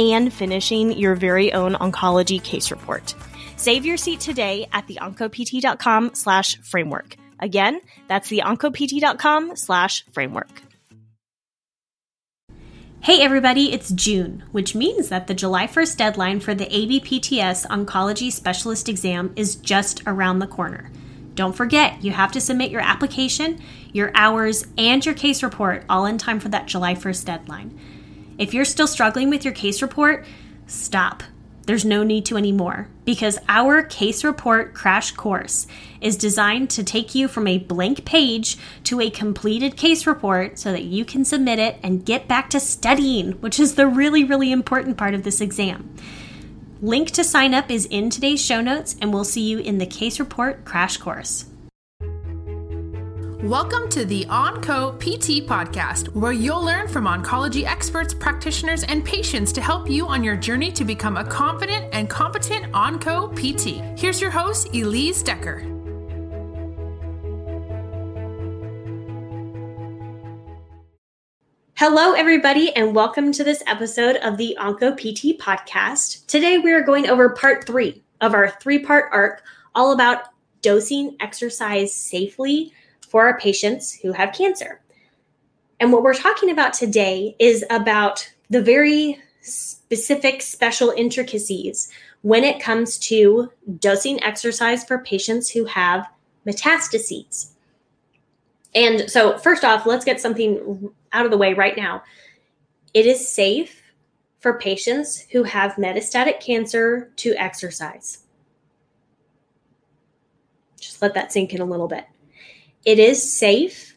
and finishing your very own oncology case report. Save your seat today at the theoncopt.com slash framework. Again, that's the theoncopt.com slash framework. Hey everybody, it's June, which means that the July 1st deadline for the ABPTS Oncology Specialist exam is just around the corner. Don't forget, you have to submit your application, your hours, and your case report all in time for that July 1st deadline. If you're still struggling with your case report, stop there's no need to anymore because our case report crash course is designed to take you from a blank page to a completed case report so that you can submit it and get back to studying, which is the really, really important part of this exam. Link to sign up is in today's show notes, and we'll see you in the case report crash course. Welcome to the OnCo PT podcast, where you'll learn from oncology experts, practitioners, and patients to help you on your journey to become a confident and competent OnCo PT. Here's your host, Elise Decker. Hello, everybody, and welcome to this episode of the Onco PT podcast. Today, we are going over part three of our three part arc, all about dosing exercise safely for our patients who have cancer. And what we're talking about today is about the very specific special intricacies when it comes to dosing exercise for patients who have metastases. And so, first off, let's get something out of the way right now. It is safe for patients who have metastatic cancer to exercise. Just let that sink in a little bit. It is safe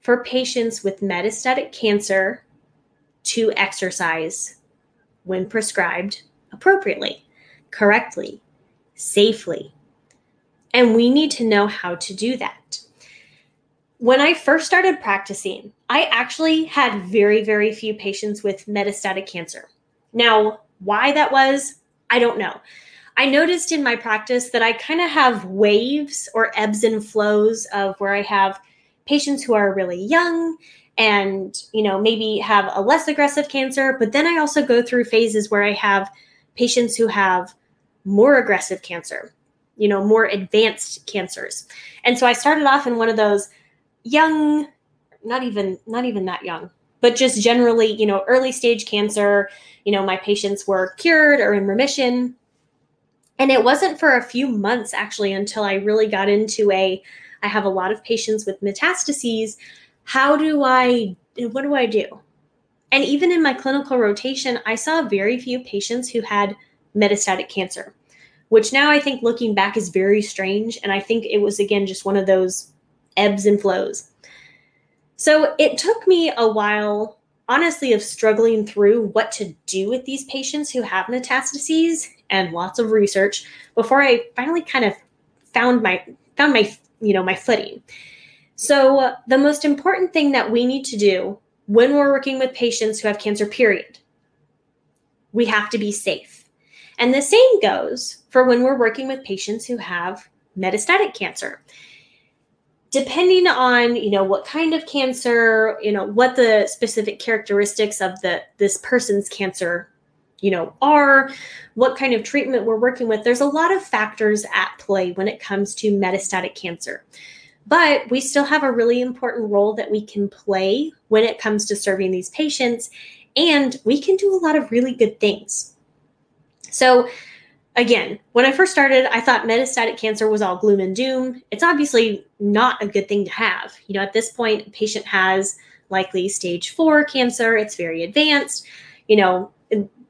for patients with metastatic cancer to exercise when prescribed appropriately, correctly, safely. And we need to know how to do that. When I first started practicing, I actually had very, very few patients with metastatic cancer. Now, why that was, I don't know. I noticed in my practice that I kind of have waves or ebbs and flows of where I have patients who are really young and you know maybe have a less aggressive cancer but then i also go through phases where i have patients who have more aggressive cancer you know more advanced cancers. And so i started off in one of those young not even not even that young but just generally you know early stage cancer. You know my patients were cured or in remission and it wasn't for a few months actually until I really got into a I have a lot of patients with metastases. How do I what do I do? And even in my clinical rotation, I saw very few patients who had metastatic cancer, which now I think looking back is very strange. And I think it was, again, just one of those ebbs and flows. So it took me a while, honestly, of struggling through what to do with these patients who have metastases and lots of research before I finally kind of found my found my you know my footing. So uh, the most important thing that we need to do when we're working with patients who have cancer period, we have to be safe. And the same goes for when we're working with patients who have metastatic cancer. Depending on, you know, what kind of cancer, you know, what the specific characteristics of the this person's cancer you know are what kind of treatment we're working with. There's a lot of factors at play when it comes to metastatic cancer. But we still have a really important role that we can play when it comes to serving these patients and we can do a lot of really good things. So again when i first started i thought metastatic cancer was all gloom and doom. It's obviously not a good thing to have. You know at this point a patient has likely stage 4 cancer. It's very advanced. You know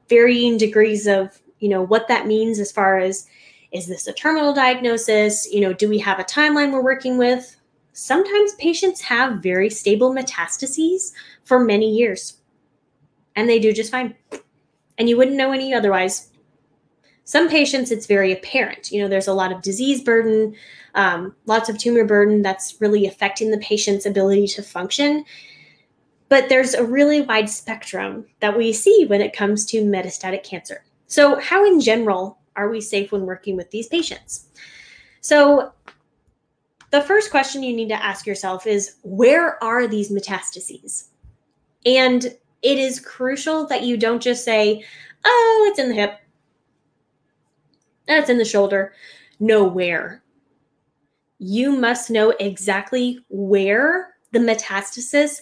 varying degrees of you know what that means as far as is this a terminal diagnosis you know do we have a timeline we're working with sometimes patients have very stable metastases for many years and they do just fine and you wouldn't know any otherwise Some patients, it's very apparent. You know, there's a lot of disease burden, um, lots of tumor burden that's really affecting the patient's ability to function. But there's a really wide spectrum that we see when it comes to metastatic cancer. So, how in general are we safe when working with these patients? So, the first question you need to ask yourself is where are these metastases? And it is crucial that you don't just say, oh, it's in the hip, that's in the shoulder. Know where. You must know exactly where the metastasis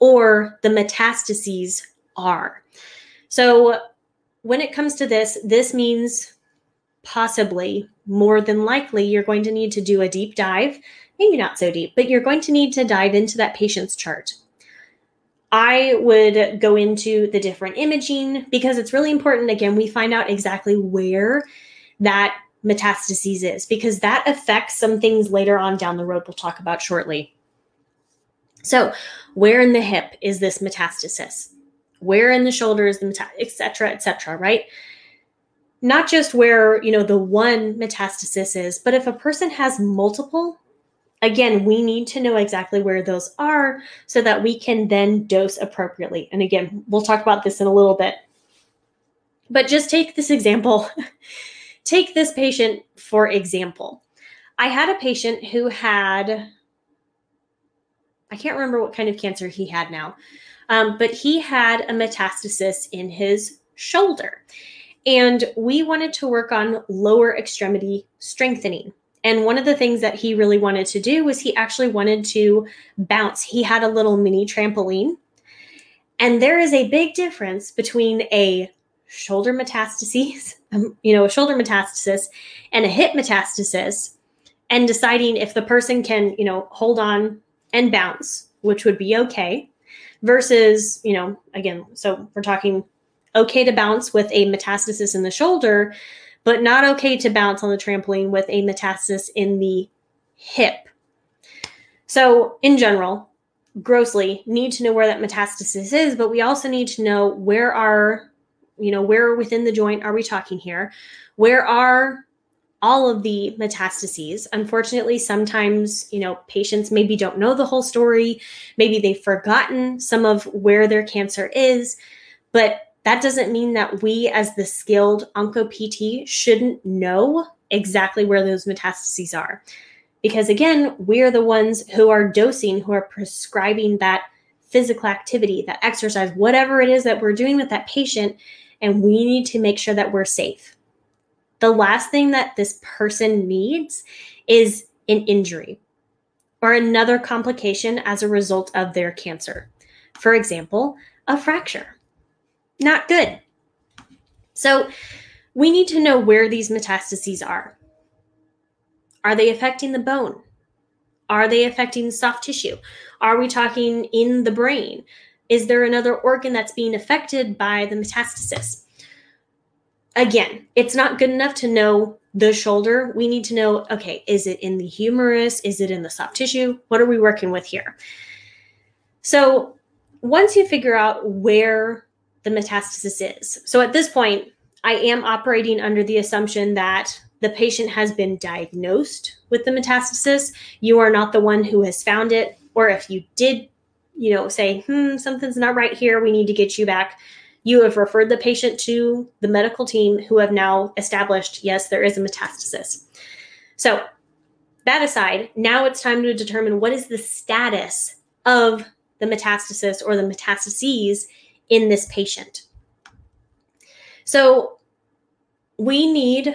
or the metastases are. So, when it comes to this, this means possibly more than likely you're going to need to do a deep dive, maybe not so deep, but you're going to need to dive into that patient's chart. I would go into the different imaging because it's really important. Again, we find out exactly where that metastases is because that affects some things later on down the road we'll talk about shortly. So, where in the hip is this metastasis? Where in the shoulder is the metastasis, et cetera, et cetera, right? not just where you know the one metastasis is but if a person has multiple again we need to know exactly where those are so that we can then dose appropriately and again we'll talk about this in a little bit but just take this example take this patient for example i had a patient who had i can't remember what kind of cancer he had now um, but he had a metastasis in his shoulder and we wanted to work on lower extremity strengthening. And one of the things that he really wanted to do was he actually wanted to bounce. He had a little mini trampoline. And there is a big difference between a shoulder metastasis, um, you know, a shoulder metastasis and a hip metastasis, and deciding if the person can, you know, hold on and bounce, which would be okay, versus, you know, again, so we're talking okay to bounce with a metastasis in the shoulder, but not okay to bounce on the trampoline with a metastasis in the hip. So, in general, grossly need to know where that metastasis is, but we also need to know where are, you know, where within the joint are we talking here? Where are all of the metastases. Unfortunately, sometimes, you know, patients maybe don't know the whole story. Maybe they've forgotten some of where their cancer is, but that doesn't mean that we, as the skilled onco PT, shouldn't know exactly where those metastases are. Because again, we're the ones who are dosing, who are prescribing that physical activity, that exercise, whatever it is that we're doing with that patient. And we need to make sure that we're safe. The last thing that this person needs is an injury or another complication as a result of their cancer. For example, a fracture not good. So we need to know where these metastases are. Are they affecting the bone? Are they affecting soft tissue? Are we talking in the brain? Is there another organ that's being affected by the metastasis? Again, it's not good enough to know the shoulder. We need to know okay, is it in the humerus? Is it in the soft tissue? What are we working with here? So, once you figure out where the metastasis is. So at this point, I am operating under the assumption that the patient has been diagnosed with the metastasis. You are not the one who has found it. Or if you did, you know, say, hmm, something's not right here, we need to get you back. You have referred the patient to the medical team who have now established, yes, there is a metastasis. So, that aside, now it's time to determine what is the status of the metastasis or the metastases in this patient. So we need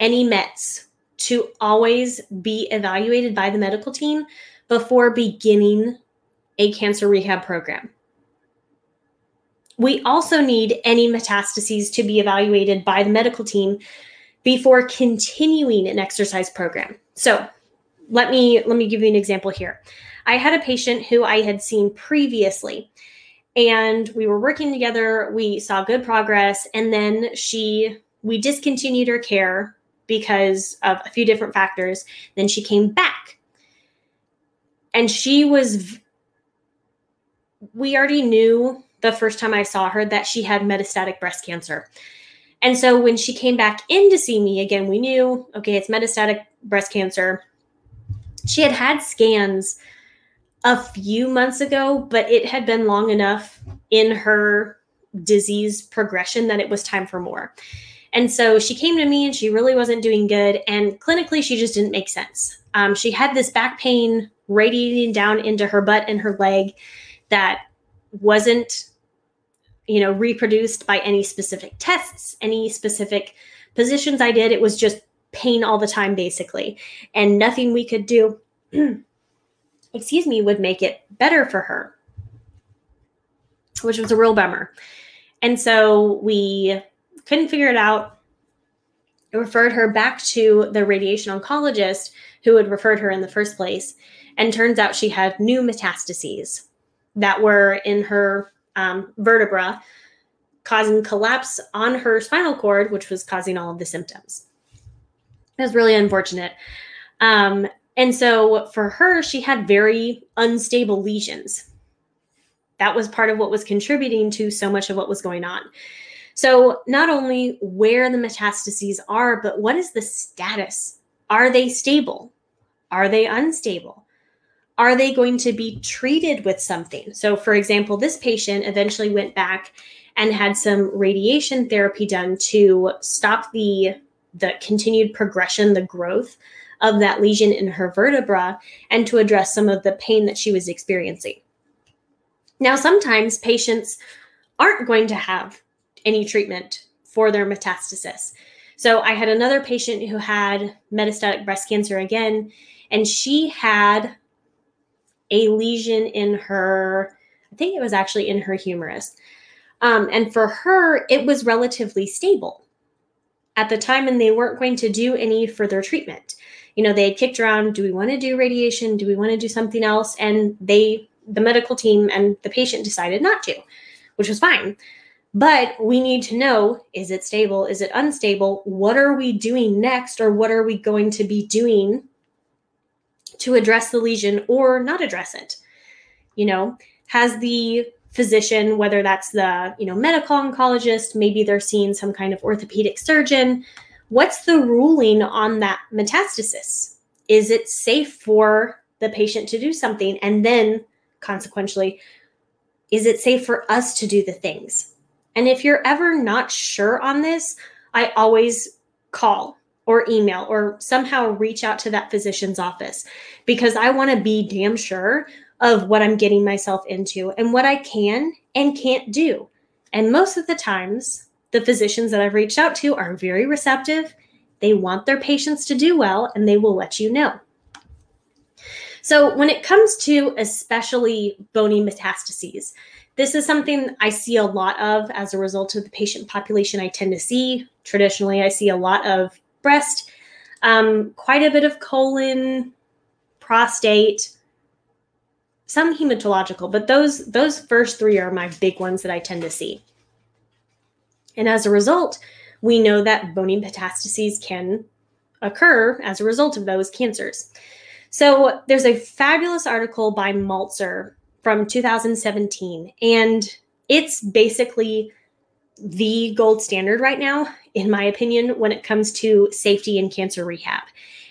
any METs to always be evaluated by the medical team before beginning a cancer rehab program. We also need any metastases to be evaluated by the medical team before continuing an exercise program. So, let me let me give you an example here. I had a patient who I had seen previously and we were working together we saw good progress and then she we discontinued her care because of a few different factors then she came back and she was we already knew the first time i saw her that she had metastatic breast cancer And so when she came back in to see me again, we knew, okay, it's metastatic breast cancer. She had had scans a few months ago, but it had been long enough in her disease progression that it was time for more. And so she came to me and she really wasn't doing good. And clinically, she just didn't make sense. Um, she had this back pain radiating down into her butt and her leg that wasn't you know reproduced by any specific tests any specific positions i did. It was just pain all the time basically. And nothing we could do excuse me would make it better for her which was a real bummer. And so we couldn't figure it out. Referred her back to the radiation oncologist who had referred her in the first place. And turns out she had new metastases that were in her um, vertebra, causing collapse on her spinal cord, which was causing all of the symptoms. It was really unfortunate. Um, and so for her, she had very unstable lesions. That was part of what was contributing to so much of what was going on. So, not only where the metastases are, but what is the status? Are they stable? Are they unstable? Are they going to be treated with something? So, for example, this patient eventually went back and had some radiation therapy done to stop the the continued progression, the growth of that lesion in her vertebra, and to address some of the pain that she was experiencing. Now, sometimes patients aren't going to have any treatment for their metastasis. So, I had another patient who had metastatic breast cancer again, and she had a lesion in her, I think it was actually in her humerus. Um, and for her, it was relatively stable at the time, and they weren't going to do any further treatment. You know, they had kicked around do we want to do radiation? Do we want to do something else? And they, the medical team and the patient decided not to, which was fine. But we need to know is it stable? Is it unstable? What are we doing next? Or what are we going to be doing to address the lesion or not address it? You know, has the physician, whether that's the, you know, medical oncologist, maybe they're seeing some kind of orthopedic surgeon, what's the ruling on that metastasis? Is it safe for the patient to do something? And then consequentially, is it safe for us to do the things? And if you're ever not sure on this, I always call or email or somehow reach out to that physician's office because I want to be damn sure of what I'm getting myself into and what I can and can't do. And most of the times, the physicians that I've reached out to are very receptive. They want their patients to do well and they will let you know. So, when it comes to especially bony metastases, this is something I see a lot of as a result of the patient population I tend to see. Traditionally, I see a lot of breast, um, quite a bit of colon, prostate, some hematological, but those those first three are my big ones that I tend to see. And as a result, we know that bony metastases can occur as a result of those cancers. So there's a fabulous article by Maltser from 2017, and it's basically the gold standard right now, in my opinion, when it comes to safety in cancer rehab.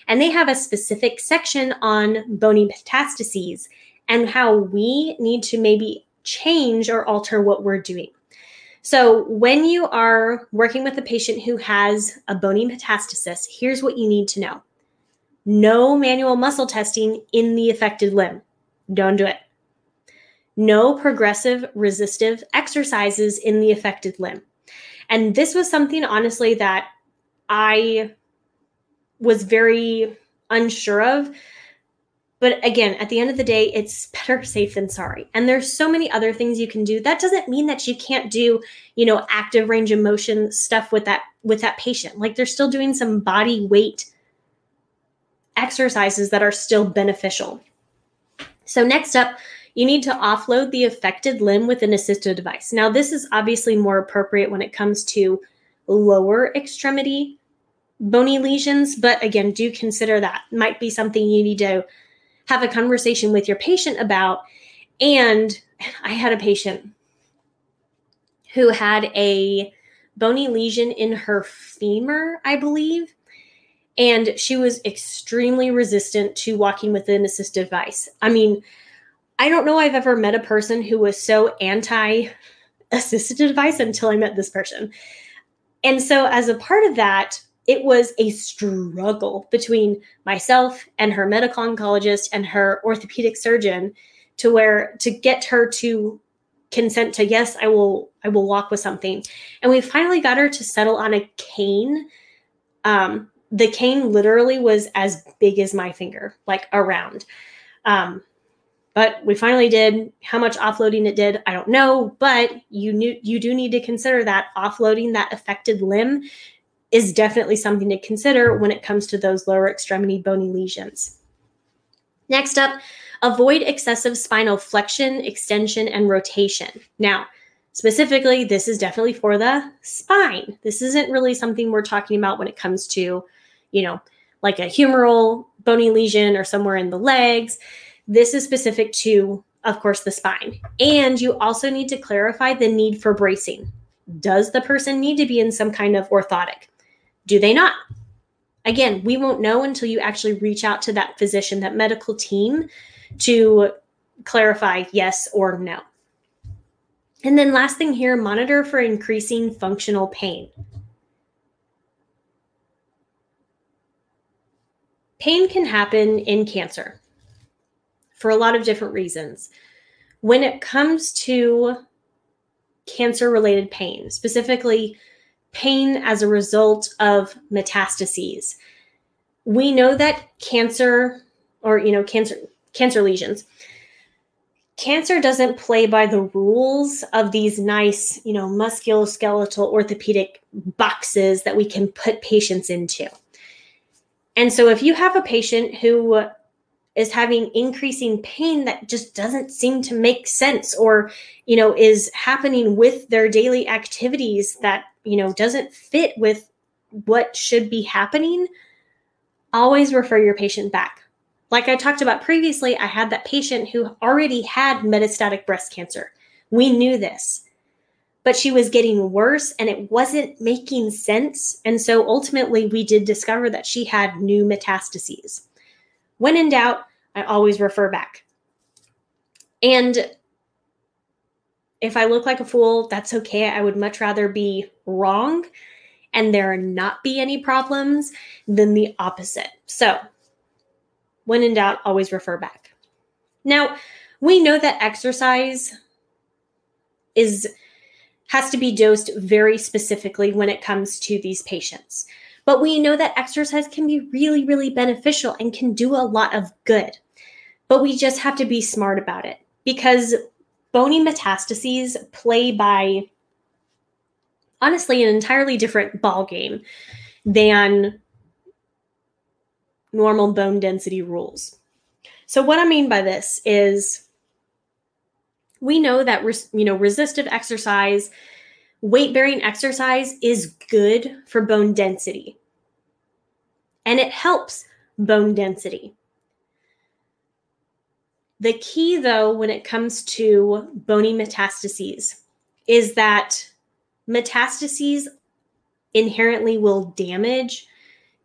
And they have a specific section on bony metastases and how we need to maybe change or alter what we're doing. So, when you are working with a patient who has a bony metastasis, here's what you need to know no manual muscle testing in the affected limb. Don't do it no progressive resistive exercises in the affected limb. And this was something, honestly, that I was very unsure of. But again, at the end of the day, it's better safe than sorry. And there's so many other things you can do. That doesn't mean that you can't do, you know, active range of motion stuff with that with that patient. Like they're still doing some body weight exercises that are still beneficial. So next up, you need to offload the affected limb with an assistive device. Now, this is obviously more appropriate when it comes to lower extremity bony lesions, but again, do consider that might be something you need to have a conversation with your patient about. And I had a patient who had a bony lesion in her femur, I believe. And she was extremely resistant to walking with an assistive device. I mean, I don't know I've ever met a person who was so anti assisted device until I met this person. And so, as a part of that, it was a struggle between myself and her medical oncologist and her orthopedic surgeon to where to get her to consent to yes i will i will walk with something. And we finally got her to settle on a cane. Um the cane literally was as big as my finger like around. Um but we finally did. How much offloading it did i don't know but you knew you do need to consider that offloading that affected limb is definitely something to consider when it comes to those lower extremity bony lesions. Next up avoid excessive spinal flexion extension and rotation. Now specifically this is definitely for the spine. This isn't really something we're talking about when it comes to you know like a humeral bony lesion or somewhere in the legs this is specific to, of course, the spine. And you also need to clarify the need for bracing. Does the person need to be in some kind of orthotic? Do they not? Again, we won't know until you actually reach out to that physician, that medical team to clarify yes or no. And then, last thing here monitor for increasing functional pain. Pain can happen in cancer for a lot of different reasons. When it comes to cancer related pain, specifically pain as a result of metastases, we know that cancer or you know cancer cancer lesions cancer doesn't play by the rules of these nice, you know, musculoskeletal orthopedic boxes that we can put patients into. And so if you have a patient who is having increasing pain that just doesn't seem to make sense or you know is happening with their daily activities that you know doesn't fit with what should be happening always refer your patient back. Like i talked about previously i had that patient who already had metastatic breast cancer. We knew this. But she was getting worse and it wasn't making sense. And so ultimately we did discover that she had new metastases when in doubt, I always refer back. And if I look like a fool, that's okay. I would much rather be wrong and there not be any problems than the opposite. So, when in doubt, always refer back. Now, we know that exercise is has to be dosed very specifically when it comes to these patients. But we know that exercise can be really, really beneficial and can do a lot of good. But we just have to be smart about it because bony metastases play by honestly an entirely different ball game than normal bone density rules. So what I mean by this is we know that you know resistive exercise weight bearing exercise is good for bone density and it helps bone density. The key, though, when it comes to bony metastases, is that metastases inherently will damage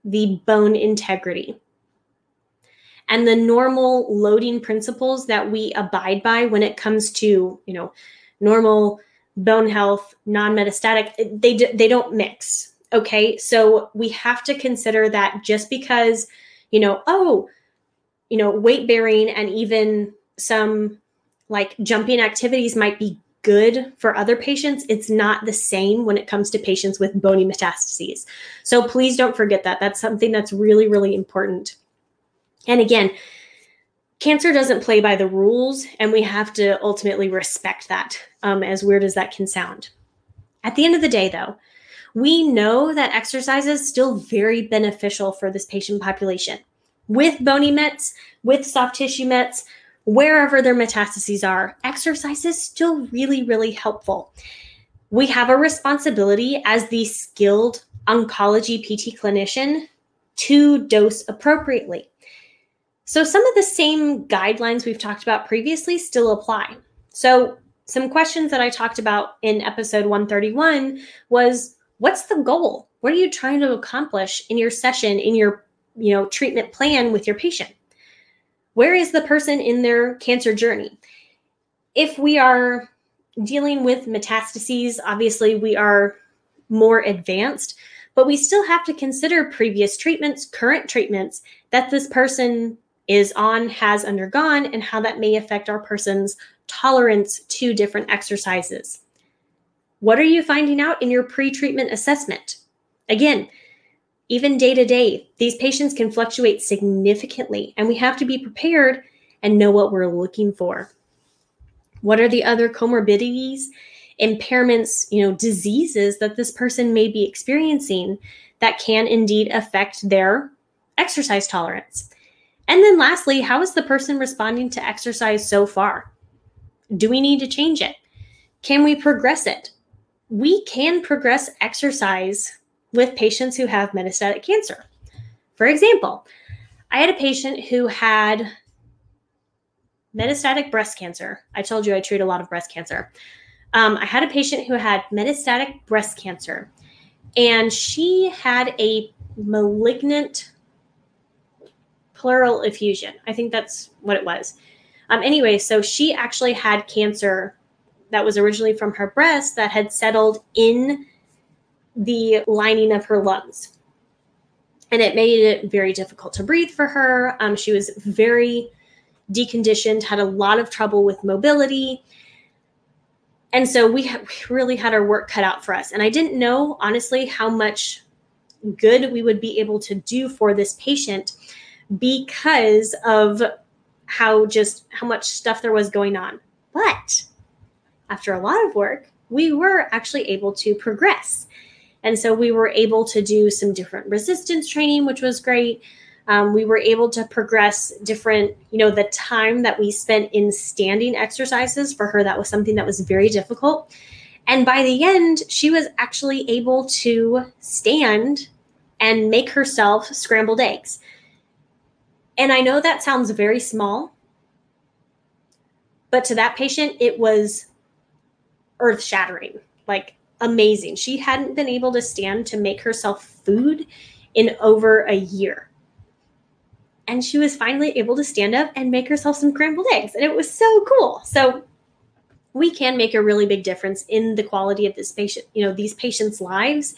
the bone integrity. And the normal loading principles that we abide by when it comes to, you know, normal bone health, non-metastatic, they they don't mix. Okay? So we have to consider that just because, you know, oh, you know, weight bearing and even some like jumping activities might be good for other patients, it's not the same when it comes to patients with bony metastases. So please don't forget that. That's something that's really, really important. And again, cancer doesn't play by the rules, and we have to ultimately respect that, um, as weird as that can sound. At the end of the day, though, we know that exercise is still very beneficial for this patient population. With bony mets, with soft tissue mets, wherever their metastases are, exercise is still really, really helpful. We have a responsibility as the skilled oncology PT clinician to dose appropriately. So, some of the same guidelines we've talked about previously still apply. So, some questions that I talked about in episode 131 was What's the goal? What are you trying to accomplish in your session, in your you know treatment plan with your patient? Where is the person in their cancer journey? If we are dealing with metastases, obviously we are more advanced, but we still have to consider previous treatments, current treatments that this person is on, has undergone, and how that may affect our person's tolerance to different exercises. What are you finding out in your pre treatment assessment? Again, even day to day, these patients can fluctuate significantly, and we have to be prepared and know what we're looking for. What are the other comorbidities, impairments, you know, diseases that this person may be experiencing that can indeed affect their exercise tolerance? And then lastly, how is the person responding to exercise so far? Do we need to change it? Can we progress it? We can progress exercise with patients who have metastatic cancer. For example, I had a patient who had metastatic breast cancer. I told you I treat a lot of breast cancer. Um, I had a patient who had metastatic breast cancer, and she had a malignant pleural effusion. I think that's what it was. Um, anyway, so she actually had cancer that was originally from her breast that had settled in the lining of her lungs. And it made it very difficult to breathe for her. Um, she was very deconditioned, had a lot of trouble with mobility. And so we, ha- we really had our work cut out for us. And I didn't know, honestly, how much good we would be able to do for this patient because of how just how much stuff there was going on. But after a lot of work, we were actually able to progress. And so we were able to do some different resistance training, which was great. Um, we were able to progress different, you know, the time that we spent in standing exercises for her, that was something that was very difficult. And by the end, she was actually able to stand and make herself scrambled eggs. And I know that sounds very small, but to that patient, it was earth shattering, like amazing. She hadn't been able to stand to make herself food in over a year. And she was finally able to stand up and make herself some scrambled eggs. And it was so cool. So we can make a really big difference in the quality of this patient, you know, these patients' lives,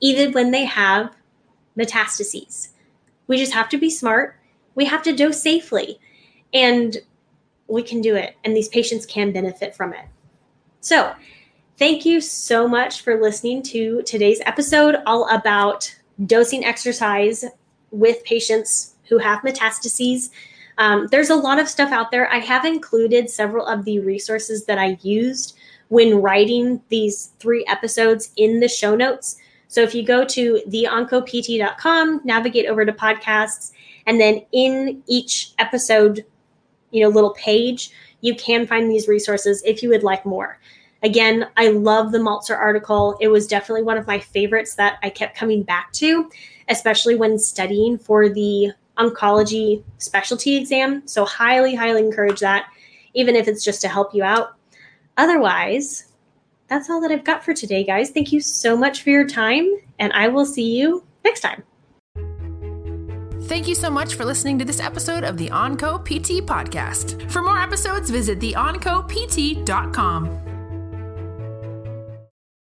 even when they have metastases. We just have to be smart. We have to dose safely. And we can do it. And these patients can benefit from it. So, thank you so much for listening to today's episode all about dosing exercise with patients who have metastases. Um, there's a lot of stuff out there. I have included several of the resources that I used when writing these three episodes in the show notes. So if you go to theoncopt.com, navigate over to podcasts, and then in each episode, you know, little page, you can find these resources if you would like more. Again, I love the Maltser article. It was definitely one of my favorites that I kept coming back to, especially when studying for the oncology specialty exam. So, highly, highly encourage that, even if it's just to help you out. Otherwise, that's all that I've got for today, guys. Thank you so much for your time, and I will see you next time. Thank you so much for listening to this episode of the OnCo PT podcast. For more episodes, visit theoncopt.com.